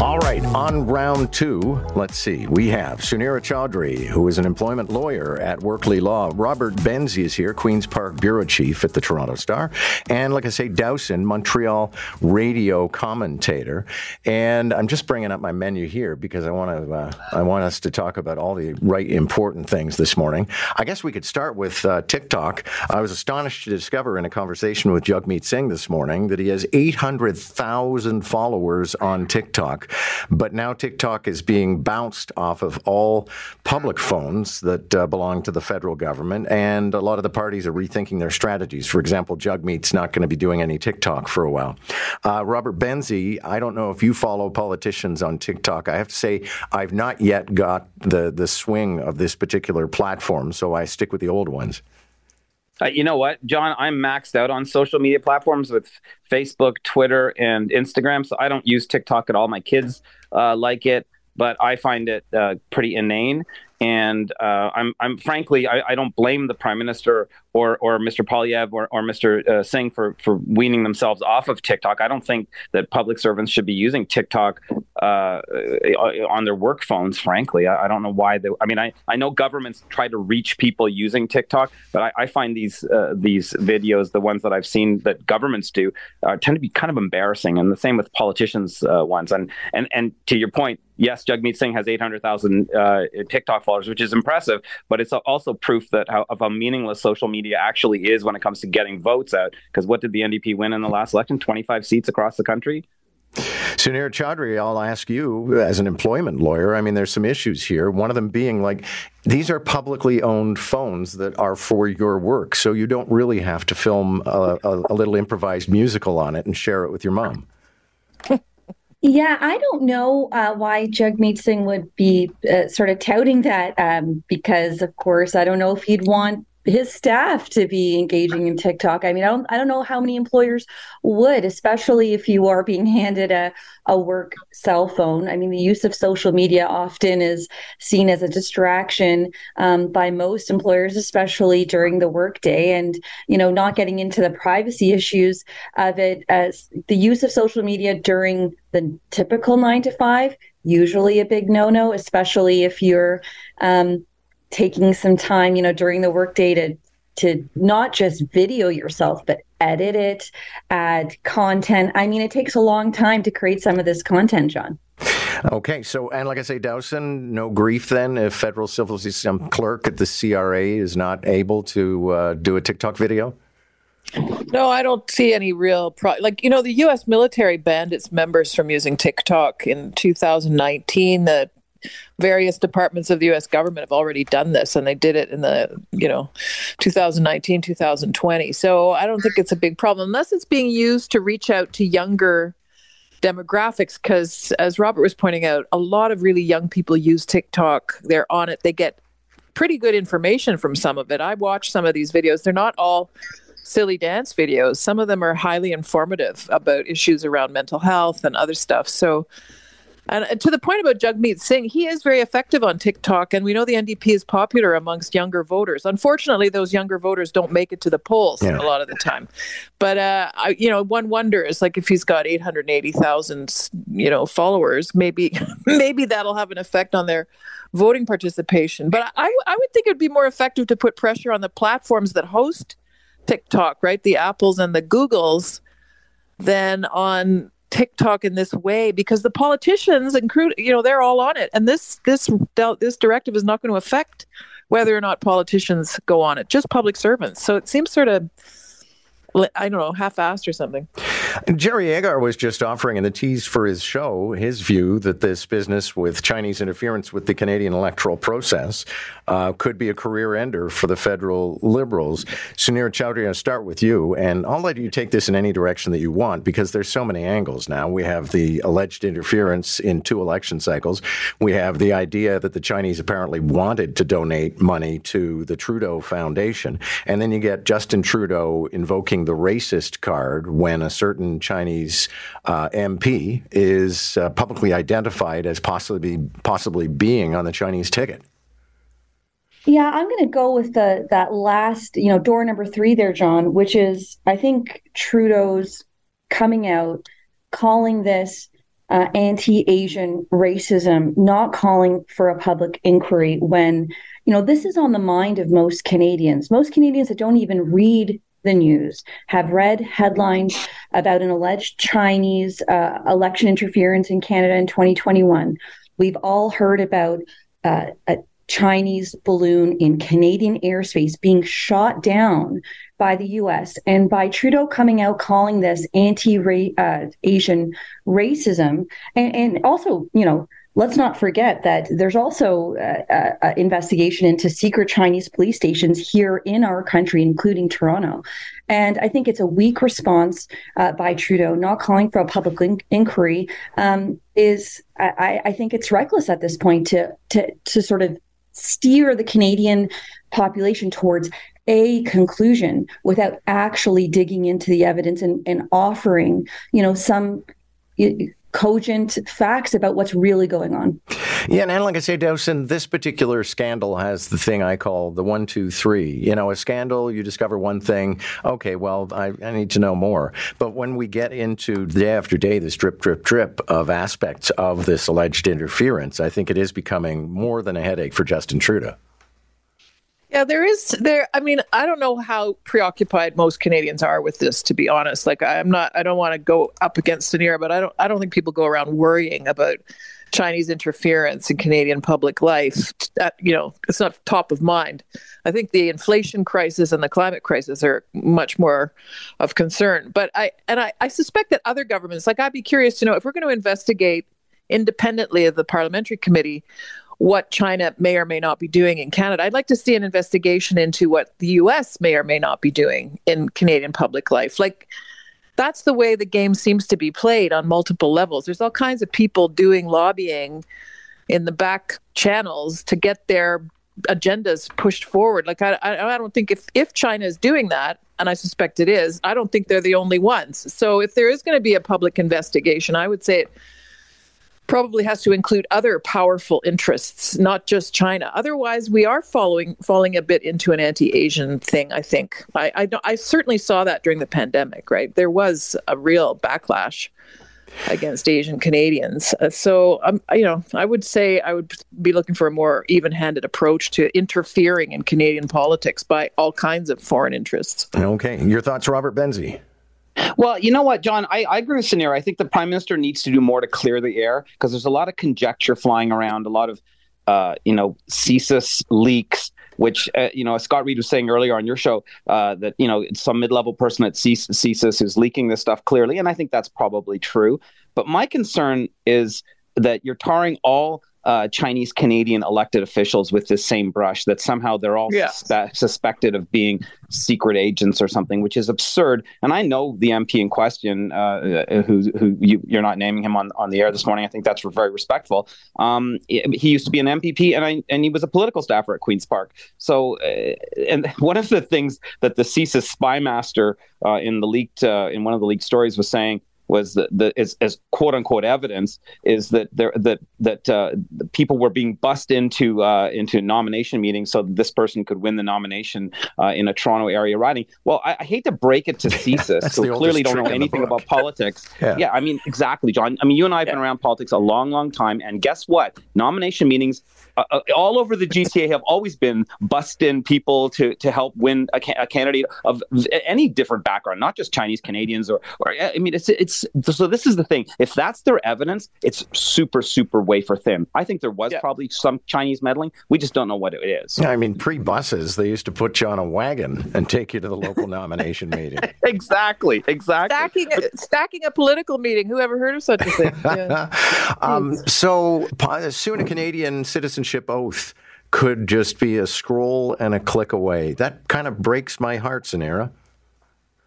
All right, on round two, let's see. We have Sunira Chaudhri, who is an employment lawyer at Workley Law. Robert Benzie is here, Queen's Park Bureau Chief at the Toronto Star. Anne Lagace, Dowson, Montreal radio commentator. And I'm just bringing up my menu here because I want to, uh, I want us to talk about all the right important things this morning. I guess we could start with uh, TikTok. I was astonished to discover in a conversation with Jagmeet Singh this morning that he has 800,000 followers on TikTok. But now TikTok is being bounced off of all public phones that uh, belong to the federal government, and a lot of the parties are rethinking their strategies. For example, Jagmeet's not going to be doing any TikTok for a while. Uh, Robert Benzie, I don't know if you follow politicians on TikTok. I have to say, I've not yet got the, the swing of this particular platform, so I stick with the old ones. Uh, you know what, John? I'm maxed out on social media platforms with Facebook, Twitter, and Instagram. So I don't use TikTok at all. My kids uh, like it, but I find it uh, pretty inane. And uh, I'm, I'm frankly, I, I, don't blame the prime minister or, or Mr. Poilievre or, or Mr. Uh, Singh for, for weaning themselves off of TikTok. I don't think that public servants should be using TikTok uh, on their work phones. Frankly, I, I don't know why. They, I mean, I, I know governments try to reach people using TikTok, but I, I find these uh, these videos, the ones that I've seen that governments do, uh, tend to be kind of embarrassing. And the same with politicians' uh, ones. And and and to your point, yes, Jagmeet Singh has 800,000 uh, TikTok followers, which is impressive, but it's also proof that how, of how meaningless social media actually is when it comes to getting votes out. Because what did the NDP win in the last election? 25 seats across the country. Sunira Chaudhri, I'll ask you as an employment lawyer. I mean, there's some issues here. One of them being like these are publicly owned phones that are for your work, so you don't really have to film a, a, a little improvised musical on it and share it with your mom. Yeah, I don't know uh, why Jagmeet Singh would be uh, sort of touting that um, because, of course, I don't know if he'd want his staff to be engaging in TikTok. I mean, I don't, I don't know how many employers would, especially if you are being handed a, a work cell phone. I mean, the use of social media often is seen as a distraction um, by most employers, especially during the workday. And, you know, not getting into the privacy issues of it, as the use of social media during the typical nine to five, usually a big no no, especially if you're, um, taking some time, you know, during the workday to to not just video yourself, but edit it, add content. I mean, it takes a long time to create some of this content, John. Okay, so Anne Lagace, Dowson, no grief then if federal civil system clerk at the CRA is not able to uh, do a TikTok video. No, I don't see any real pro. Like you know, the U.S. military banned its members from using TikTok in 2019. The various departments of the US government have already done this and they did it in the, you know, 2019, 2020. So I don't think it's a big problem unless it's being used to reach out to younger demographics because as Robert was pointing out, a lot of really young people use TikTok. They're on it. They get pretty good information from some of it. I watch some of these videos. They're not all silly dance videos. Some of them are highly informative about issues around mental health and other stuff. So and to the point about Jagmeet Singh, he is very effective on TikTok, and we know the NDP is popular amongst younger voters. Unfortunately, those younger voters don't make it to the polls yeah. a lot of the time. But uh, I, you know, one wonders, like if he's got eight hundred eighty thousand, you know, followers, maybe maybe that'll have an effect on their voting participation. But I, I would think it would be more effective to put pressure on the platforms that host TikTok, right? The Apples and the Googles, than on TikTok in this way because the politicians, include you know, they're all on it, and this this this directive is not going to affect whether or not politicians go on it, just public servants. So it seems sort of I don't know, half-assed or something. Jerry Agar was just offering in the tease for his show his view that this business with Chinese interference with the Canadian electoral process uh, could be a career ender for the federal Liberals. Sunira Chaudhri, I'll start with you, and I'll let you take this in any direction that you want because there's so many angles now. We have the alleged interference in two election cycles. We have the idea that the Chinese apparently wanted to donate money to the Trudeau Foundation, and then you get Justin Trudeau invoking the racist card when a certain Chinese uh, MP is uh, publicly identified as possibly possibly being on the Chinese ticket. Yeah, I'm going to go with the that last, you know, door number three there, John, which is I think Trudeau's coming out calling this uh, anti-Asian racism, not calling for a public inquiry when you know this is on the mind of most Canadians. Most Canadians that don't even read the news have read headlines about an alleged Chinese uh, election interference in Canada in 2021. We've all heard about uh, a Chinese balloon in Canadian airspace being shot down by the US and by Trudeau coming out calling this anti uh, Asian racism. And, and, also, you know, let's not forget that there's also an investigation into secret Chinese police stations here in our country, including Toronto. And I think it's a weak response uh, by Trudeau, not calling for a public in- inquiry. Um, is I, I think it's reckless at this point to to to sort of steer the Canadian population towards a conclusion without actually digging into the evidence and, and offering, you know, some cogent facts about what's really going on. Yeah, Anne Lagace, Dowson, this particular scandal has the thing I call the one, two, three. You know, a scandal, you discover one thing. Okay, well, I, I need to know more. But when we get into day after day, this drip, drip, drip of aspects of this alleged interference, I think it is becoming more than a headache for Justin Trudeau. Yeah, there is there. I mean, I don't know how preoccupied most Canadians are with this. To be honest, like I'm not. I don't want to go up against Sunira, but I don't. I don't think people go around worrying about Chinese interference in Canadian public life. That, you know, it's not top of mind. I think the inflation crisis and the climate crisis are much more of concern. But I and I, I suspect that other governments, like I'd be curious to know if we're going to investigate independently of the parliamentary committee what China may or may not be doing in Canada. I'd like to see an investigation into what the US may or may not be doing in Canadian public life. Like, that's the way the game seems to be played on multiple levels. There's all kinds of people doing lobbying in the back channels to get their agendas pushed forward. Like I, I, don't think if if China is doing that, and I suspect it is, I don't think they're the only ones. So if there is going to be a public investigation, I would say it probably has to include other powerful interests, not just China. Otherwise, we are following falling a bit into an anti-Asian thing. I think I I, I certainly saw that during the pandemic. Right, there was a real backlash against Asian Canadians. Uh, so, um, you know, I would say I would be looking for a more even-handed approach to interfering in Canadian politics by all kinds of foreign interests. Okay, your thoughts, Robert Benzie? Well, you know what, John, I, I agree with Sunira. I think the prime minister needs to do more to clear the air because there's a lot of conjecture flying around, a lot of, uh, you know, CSIS leaks, which, uh, you know, as Scott Reid was saying earlier on your show, uh, that, you know, some mid level person at CSIS who's leaking this stuff clearly. And I think that's probably true. But my concern is that you're tarring all uh, Chinese Canadian elected officials with this same brush that somehow they're all yeah. suspe- suspected of being secret agents or something, which is absurd. And I know the MP in question, uh, uh, who who you, are not naming him on, on the air this morning. I think that's very respectful. Um, he used to be an MPP, and I and he was a political staffer at Queen's Park. So, uh, and one of the things that the CSIS spy master uh, in the leaked uh, in one of the leaked stories was saying was that the as, as quote unquote evidence is that there that that uh, people were being bussed into uh, into nomination meetings so that this person could win the nomination uh, in a Toronto area riding. Well, I, I hate to break it to CSIS, who clearly don't know anything about politics. Yeah. yeah. I mean exactly, John. I mean you and I have yeah. been around politics a long, long time, and guess what? Nomination meetings uh, uh, all over the GTA have always been bust in people to to help win a, ca- a, candidate of any different background, not just Chinese Canadians or or I mean it's it's so this is the thing. If that's their evidence, it's super super wafer thin. I think there was yeah. probably some Chinese meddling. We just don't know what it is. Yeah, I mean pre buses they used to put you on a wagon and take you to the local nomination meeting. exactly, exactly. Stacking a, stacking a political meeting. Who ever heard of such a thing? Yeah. um, so soon a Canadian citizenship citizenship oath could just be a scroll and a click away. That kind of breaks my heart, Sunira.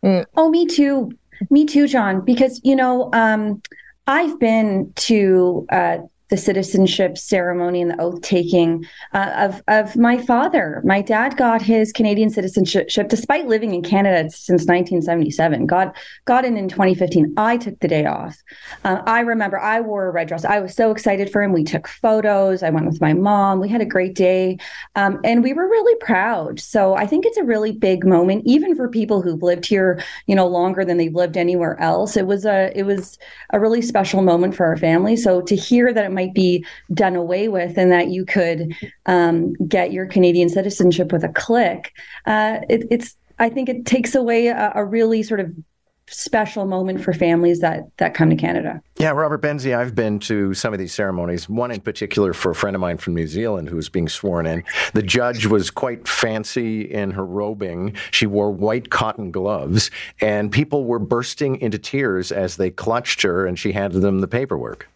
Mm. Oh, me too. Me too, John. Because you know, um, I've been to uh, the citizenship ceremony and the oath taking uh, of of my father. My dad got his Canadian citizenship despite living in Canada since 1977. Got got in in 2015. I took the day off. Uh, I remember I wore a red dress. I was so excited for him. We took photos. I went with my mom. We had a great day, um, and we were really proud. So I think it's a really big moment, even for people who've lived here, you know, longer than they've lived anywhere else. It was a it was a really special moment for our family. So to hear that it might be done away with and that you could um, get your Canadian citizenship with a click, uh, it, it's I think it takes away a, a really sort of special moment for families that that come to Canada. Yeah, Robert Benzie, I've been to some of these ceremonies. One in particular for a friend of mine from New Zealand who was being sworn in. The judge was quite fancy in her robing. She wore white cotton gloves, and people were bursting into tears as they clutched her, and she handed them the paperwork.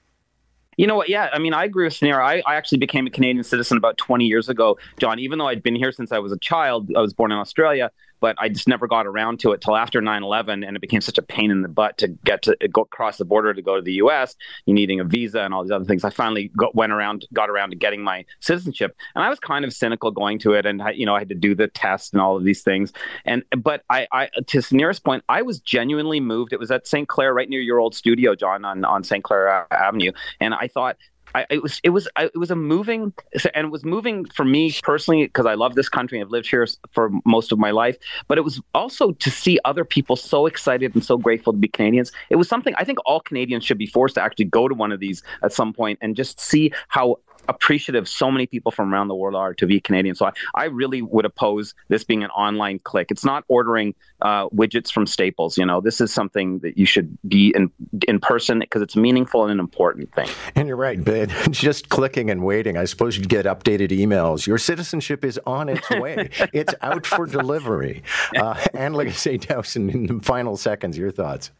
You know what? Yeah, I mean, I agree with Sunira. I, I actually became a Canadian citizen about 20 years ago, John. Even though I'd been here since I was a child, I was born in Australia but I just never got around to it till after 9/11, and it became such a pain in the butt to get to go across the border to go to the U.S. You needing a visa and all these other things. I finally got, went around, got around to getting my citizenship, and I was kind of cynical going to it, and I, you know I had to do the test and all of these things. And but I, I to Sunira's point, I was genuinely moved. It was at St. Clair, right near your old studio, John, on on St. Clair Avenue, and I thought I, it was it was it was a moving and it was moving for me personally because I love this country and I've lived here for most of my life. But it was also to see other people so excited and so grateful to be Canadians. It was something I think all Canadians should be forced to actually go to one of these at some point and just see how appreciative so many people from around the world are to be Canadian. So I, I really would oppose this being an online click. It's not ordering uh, widgets from Staples. You know, this is something that you should be in in person because it's meaningful and an important thing. And you're right, but just clicking and waiting, I suppose you'd get updated emails. Your citizenship is on its way. it's out for delivery. Uh, Anne Lagace, Dowson, in the final seconds, your thoughts.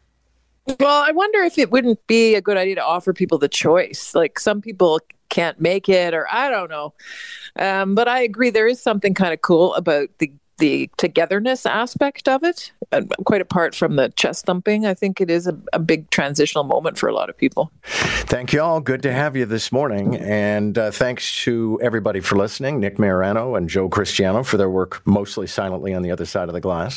Well, I wonder if it wouldn't be a good idea to offer people the choice. Like some people can't make it, or I don't know. Um, but I agree, there is something kind of cool about the the togetherness aspect of it, quite apart from the chest thumping. I think it is a, a, big transitional moment for a lot of people. Thank you all. Good to have you this morning. And uh, thanks to everybody for listening Nick Marano and Joe Cristiano for their work mostly silently on the other side of the glass.